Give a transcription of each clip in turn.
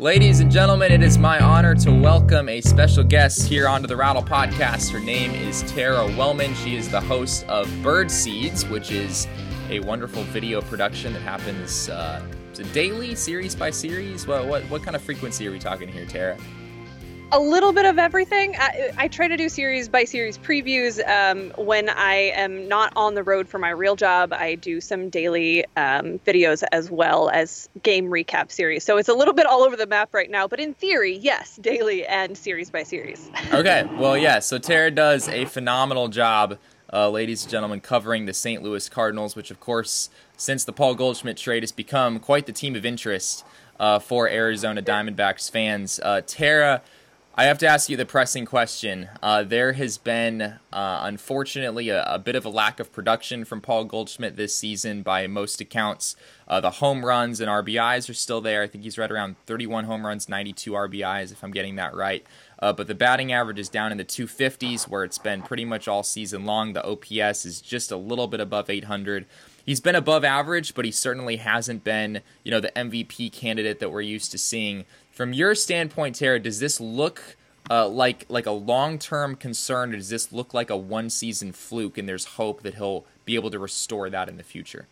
Ladies and gentlemen, it is my honor to welcome a special guest here onto the Rattle Podcast. Her name is Tara Wellman. She is the host of Bird Seeds, which is a wonderful video production that happens uh, daily, series by series. What, what what kind of frequency are we talking here, Tara? A little bit of everything. I, I, try to do series by series previews. Um, when I am not on the road for my real job, I do some daily um, videos as well as game recap series. So it's a little bit all over the map right now, but in theory, yes, daily and series by series. okay, well, yeah. So Tara does a phenomenal job, uh, ladies and gentlemen, covering the St. Louis Cardinals, which, of course, since the Paul Goldschmidt trade, has become quite the team of interest uh, for Arizona Diamondbacks fans. Uh, Tara I have to ask you the pressing question. Uh, there has been, uh, unfortunately, a, a, bit of a lack of production from Paul Goldschmidt this season by most accounts. Uh, the home runs and RBIs are still there. I think he's right around 31 home runs, 92 RBIs, if I'm getting that right. Uh, but the batting average is down in the 250s, where it's been pretty much all season long. The OPS is just a little bit above 800 he's been above average, but he certainly hasn't been, you know, the MVP candidate that we're used to seeing. From your standpoint, Tara, does this look uh, like like a long term concern, or does this look like a one season fluke, and there's hope that he'll be able to restore that in the future?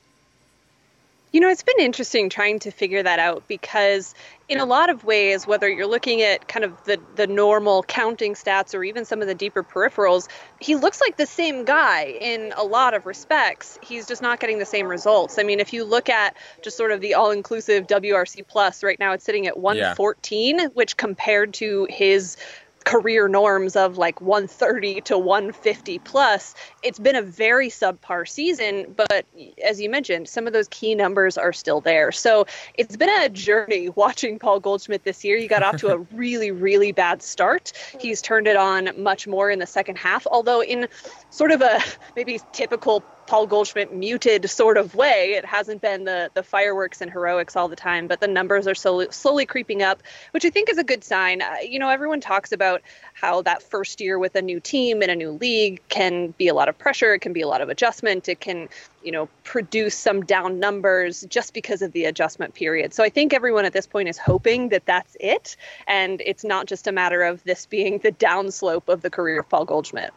You know, it's been interesting trying to figure that out because, in a lot of ways, whether you're looking at kind of the, the normal counting stats or even some of the deeper peripherals, he looks like the same guy in a lot of respects. He's just not getting the same results. I mean, if you look at just sort of the all inclusive WRC plus, right now it's sitting at 114, yeah. which compared to his career norms of like 130 to 150 plus, it's been a very subpar season. But as you mentioned, some of those key numbers are still there. So it's been a journey watching Paul Goldschmidt this year. He got off to a really, really bad start. He's turned it on much more in the second half, although in sort of a maybe typical Paul Goldschmidt muted sort of way. It hasn't been the the fireworks and heroics all the time, but the numbers are slowly, slowly creeping up, which I think is a good sign. Uh, you know, everyone talks about how that first year with a new team in a new league can be a lot of pressure, it can be a lot of adjustment, it can, you know, produce some down numbers just because of the adjustment period. So I think everyone at this point is hoping that that's it and it's not just a matter of this being the downslope of the career of Paul Goldschmidt.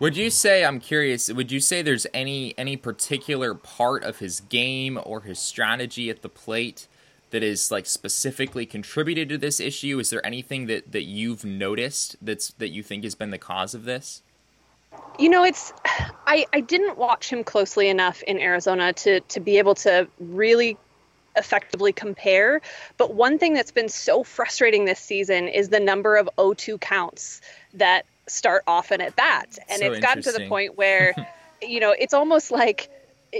Would you say I'm curious? Would you say there's any any particular part of his game or his strategy at the plate that is like specifically contributed to this issue? Is there anything that that you've noticed that's that you think has been the cause of this? You know, it's I I didn't watch him closely enough in Arizona to to be able to really effectively compare. But one thing that's been so frustrating this season is the number of O2 counts that start often at bat. And so it's gotten to the point where, you know, it's almost like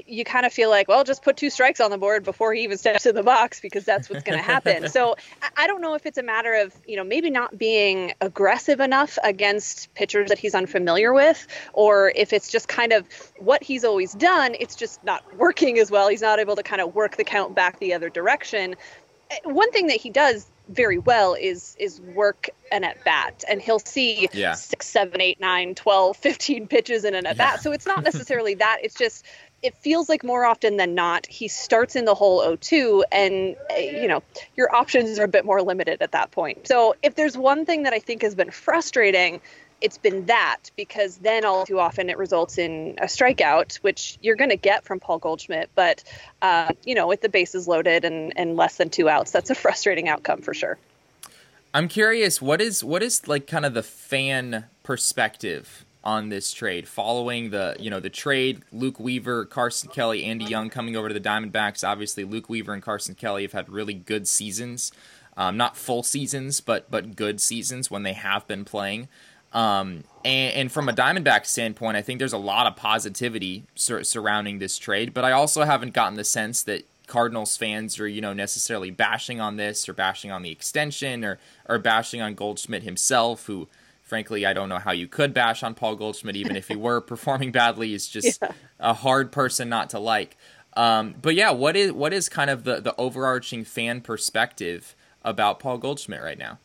you kind of feel like, well, just put two strikes on the board before he even steps in the box because that's what's going to happen. so I don't know if it's a matter of, you know, maybe not being aggressive enough against pitchers that he's unfamiliar with, or if it's just kind of what he's always done, it's just not working as well. He's not able to kind of work the count back the other direction. Eh, one thing that he does very well is is work an at bat and he'll see yeah. six seven eight nine 12 15 pitches in an at bat yeah. so it's not necessarily that it's just it feels like more often than not he starts in the hole 0-2 and eh, you know your options are a bit more limited at that point so if there's one thing that i think has been frustrating it's been that because then all too often it results in a strikeout, which you're going to get from Paul Goldschmidt. But, uh, you know, with the bases loaded and, and less than two outs, that's a frustrating outcome for sure. I'm curious, what is what is like kind of the fan perspective on this trade following the you know the trade Luke Weaver, Carson Kelly, Andy Young coming over to the Diamondbacks. Obviously, Luke Weaver and Carson Kelly have had really good seasons, um, not full seasons, but but good seasons when they have been playing. Um, and, and, from a Diamondback standpoint, I think there's a lot of positivity sur- surrounding this trade, but I also haven't gotten the sense that Cardinals fans are, you know, necessarily bashing on this or bashing on the extension or, or bashing on Goldschmidt himself, who, frankly, I don't know how you could bash on Paul Goldschmidt, even if he were performing badly. He's just yeah. a hard person not to like. Um, but yeah, what is what is kind of the, the overarching fan perspective about Paul Goldschmidt right now?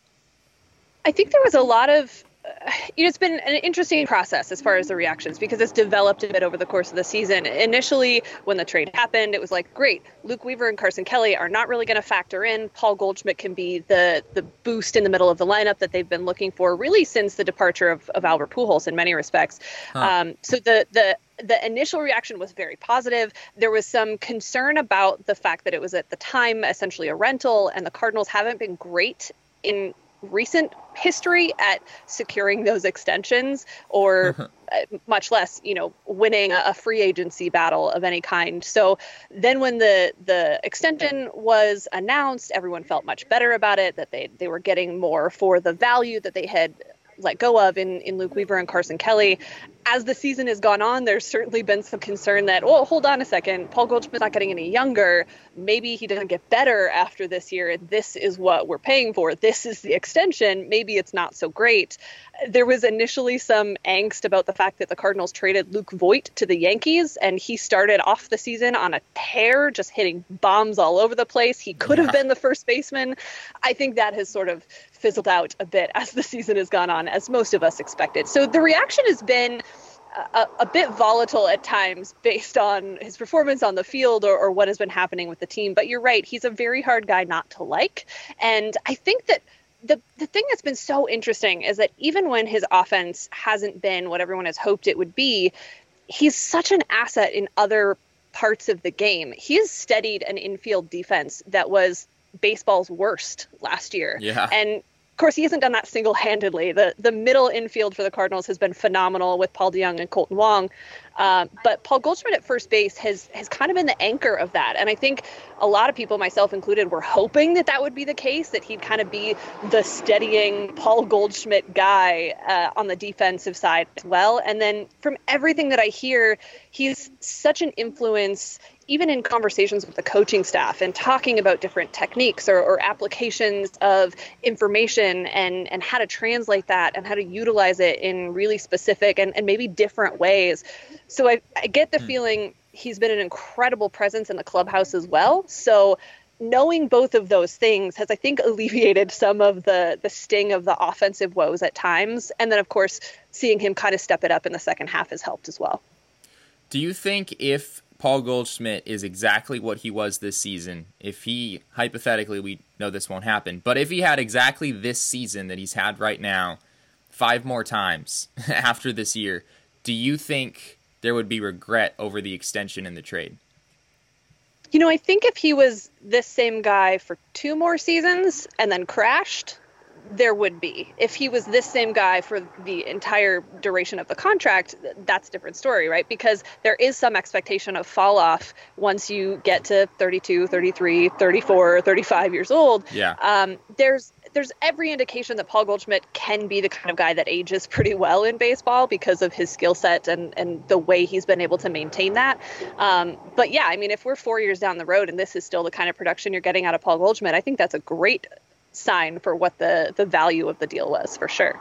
I think there was a lot of it's been an interesting process as far as the reactions because it's developed a bit over the course of the season. Initially, when the trade happened, it was like, great, Luke Weaver and Carson Kelly are not really going to factor in. Paul Goldschmidt can be the the boost in the middle of the lineup that they've been looking for really since the departure of, of Albert Pujols in many respects. Huh. Um, so the the the initial reaction was very positive. There was some concern about the fact that it was at the time essentially a rental, and the Cardinals haven't been great in recent history at securing those extensions or uh, much less you know winning a free agency battle of any kind so then when the the extension was announced everyone felt much better about it that they they were getting more for the value that they had let go of in, in Luke Weaver and Carson Kelly. As the season has gone on, there's certainly been some concern that, oh, hold on a second, Paul Goldschmidt's not getting any younger. Maybe he doesn't get better after this year. This is what we're paying for. This is the extension. Maybe it's not so great. There was initially some angst about the fact that the Cardinals traded Luke Voit to the Yankees, and he started off the season on a tear, just hitting bombs all over the place. He could have been the first baseman. I think that has sort of fizzled out a bit as the season has gone on, as most of us expected. So the reaction has been a, a, bit volatile at times based on his performance on the field or, or what has been happening with the team. But you're right, he's a very hard guy not to like. And I think that the the thing that's been so interesting is that even when his offense hasn't been what everyone has hoped it would be, he's such an asset in other parts of the game. He has steadied an infield defense that was baseball's worst last year. Yeah. And of course, he hasn't done that single handedly. The the middle infield for the Cardinals has been phenomenal with Paul DeJong and Kolten Wong. Um, but Paul Goldschmidt at first base has has kind of been the anchor of that, and I think a lot of people, myself included, were hoping that that would be the case, that he'd kind of be the steadying Paul Goldschmidt guy uh, on the defensive side as well. And then from everything that I hear, he's such an influence even in conversations with the coaching staff and talking about different techniques or, or, applications of information and, and how to translate that and how to utilize it in really specific and, and maybe different ways. So I, I get the mm. feeling he's been an incredible presence in the clubhouse as well. So knowing both of those things has, I think, alleviated some of the the sting of the offensive woes at times. And then, of course, seeing him kind of step it up in the second half has helped as well. Do you think if Paul Goldschmidt is exactly what he was this season, if he hypothetically we know this won't happen, but if he had exactly this season that he's had right now, five more times after this year, do you think there would be regret over the extension in the trade? You know, I think if he was this same guy for two more seasons and then crashed, there would be. If he was this same guy for the entire duration of the contract, that's a different story, right? Because there is some expectation of fall off once you get to 32, 33, 34, 35 years old. Yeah. Um, there's there's every indication that Paul Goldschmidt can be the kind of guy that ages pretty well in baseball because of his skill set and, and the way he's been able to maintain that. Um, but yeah, I mean, if we're four years down the road and this is still the kind of production you're getting out of Paul Goldschmidt, I think that's a great sign for what the the value of the deal was for sure.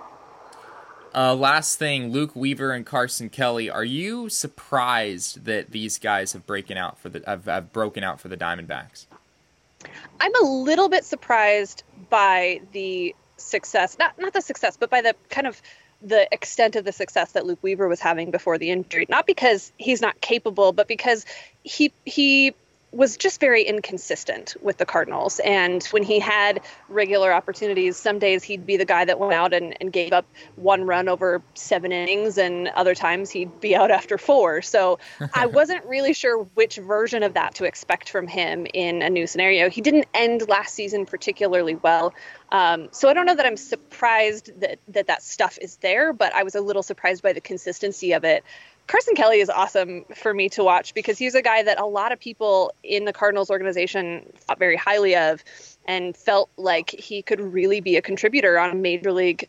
Uh, last thing, Luke Weaver and Carson Kelly. Are you surprised that these guys have broken out for the have, have broken out for the Diamondbacks? I'm a little bit surprised by the success, not not the success, but by the kind of the extent of the success that Luke Weaver was having before the injury. Not because he's not capable, but because he he was just very inconsistent with the Cardinals. And when he had regular opportunities, some days he'd be the guy that went out and, and gave up one run over seven innings, and other times he'd be out after four. So I wasn't really sure which version of that to expect from him in a new scenario. He didn't end last season particularly well. Um, so I don't know that I'm surprised that, that that stuff is there, but I was a little surprised by the consistency of it. Carson Kelly is awesome for me to watch because he's a guy that a lot of people in the Cardinals organization thought very highly of and felt like he could really be a contributor on a major league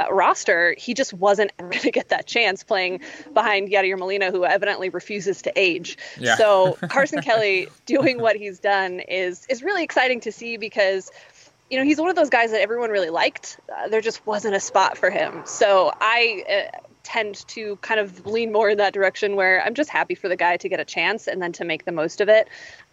uh, roster. He just wasn't ever going to get that chance playing behind Yadier Molina, who evidently refuses to age. Yeah. So Carson Kelly doing what he's done is is really exciting to see because you know he's one of those guys that everyone really liked. Uh, there just wasn't a spot for him. So I. Uh, tend to kind of lean more in that direction where I'm just happy for the guy to get a chance and then to make the most of it.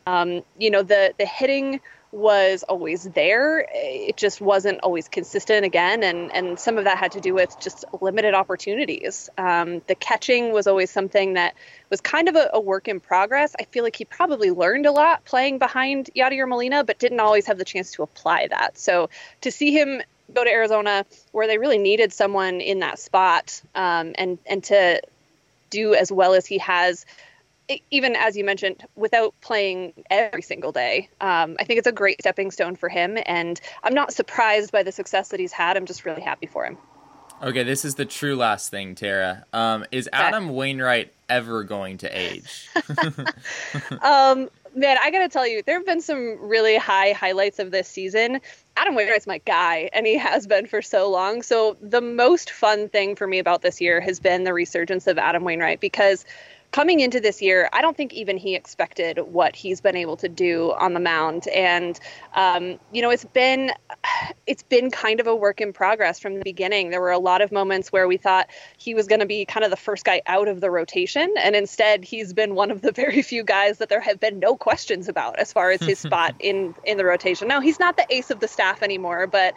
Um, you know, the the hitting was always there. It just wasn't always consistent again, and and some of that had to do with just limited opportunities. Um, the catching was always something that was kind of a, a, work in progress. I feel like he probably learned a lot playing behind Yadier Molina, but didn't always have the chance to apply that. So to see him go to Arizona, where they really needed someone in that spot, um, and and to do as well as he has even as you mentioned, without playing every single day, um, I think it's a great stepping stone for him. And I'm not surprised by the success that he's had. I'm just really happy for him. Okay, this is the true last thing, Tara. Um, is Adam Wainwright ever going to age? um, man, I gotta tell you, there have been some really high highlights of this season. Adam Wainwright's my guy, and he has been for so long. So the most fun thing for me about this year has been the resurgence of Adam Wainwright because coming into this year, I don't think even he expected what he's been able to do on the mound. And um, you know, it's been it's been kind of a work in progress from the beginning. There were a lot of moments where we thought he was going to be kind of the first guy out of the rotation, and instead he's been one of the very few guys that there have been no questions about as far as his spot in in the rotation. Now he's not the ace of the staff anymore, but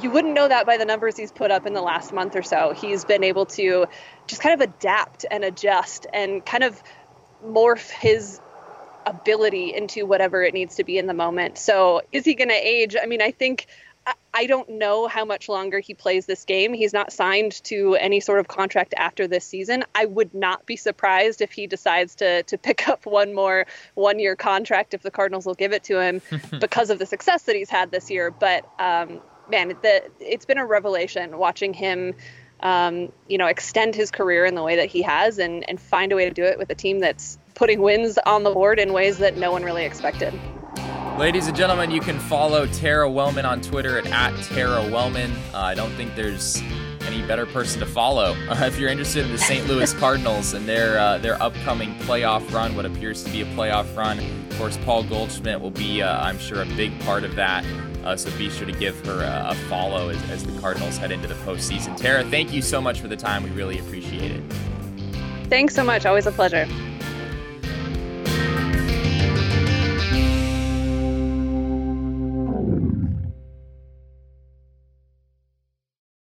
you wouldn't know that by the numbers he's put up in the last month or so. He's been able to just kind of adapt and adjust and kind of morph his ability into whatever it needs to be in the moment. So, is he going to age? I mean, I think I don't know how much longer he plays this game. He's not signed to any sort of contract after this season. I would not be surprised if he decides to to pick up one more one year contract if the Cardinals will give it to him because of the success that he's had this year. But um, man, the, it's been a revelation watching him um, you know, extend his career in the way that he has and, and find a way to do it with a team that's putting wins on the board in ways that no one really expected. Ladies and gentlemen, you can follow Tara Wellman on Twitter at, at Tara Wellman. Uh, I don't think there's any better person to follow uh, if you're interested in the St. Louis Cardinals and their uh, their upcoming playoff run, what appears to be a playoff run. Of course, Paul Goldschmidt will be, uh, I'm sure, a big part of that. Uh, so be sure to give her a, a follow as, as the Cardinals head into the postseason. Tara, thank you so much for the time. We really appreciate it. Thanks so much. Always a pleasure.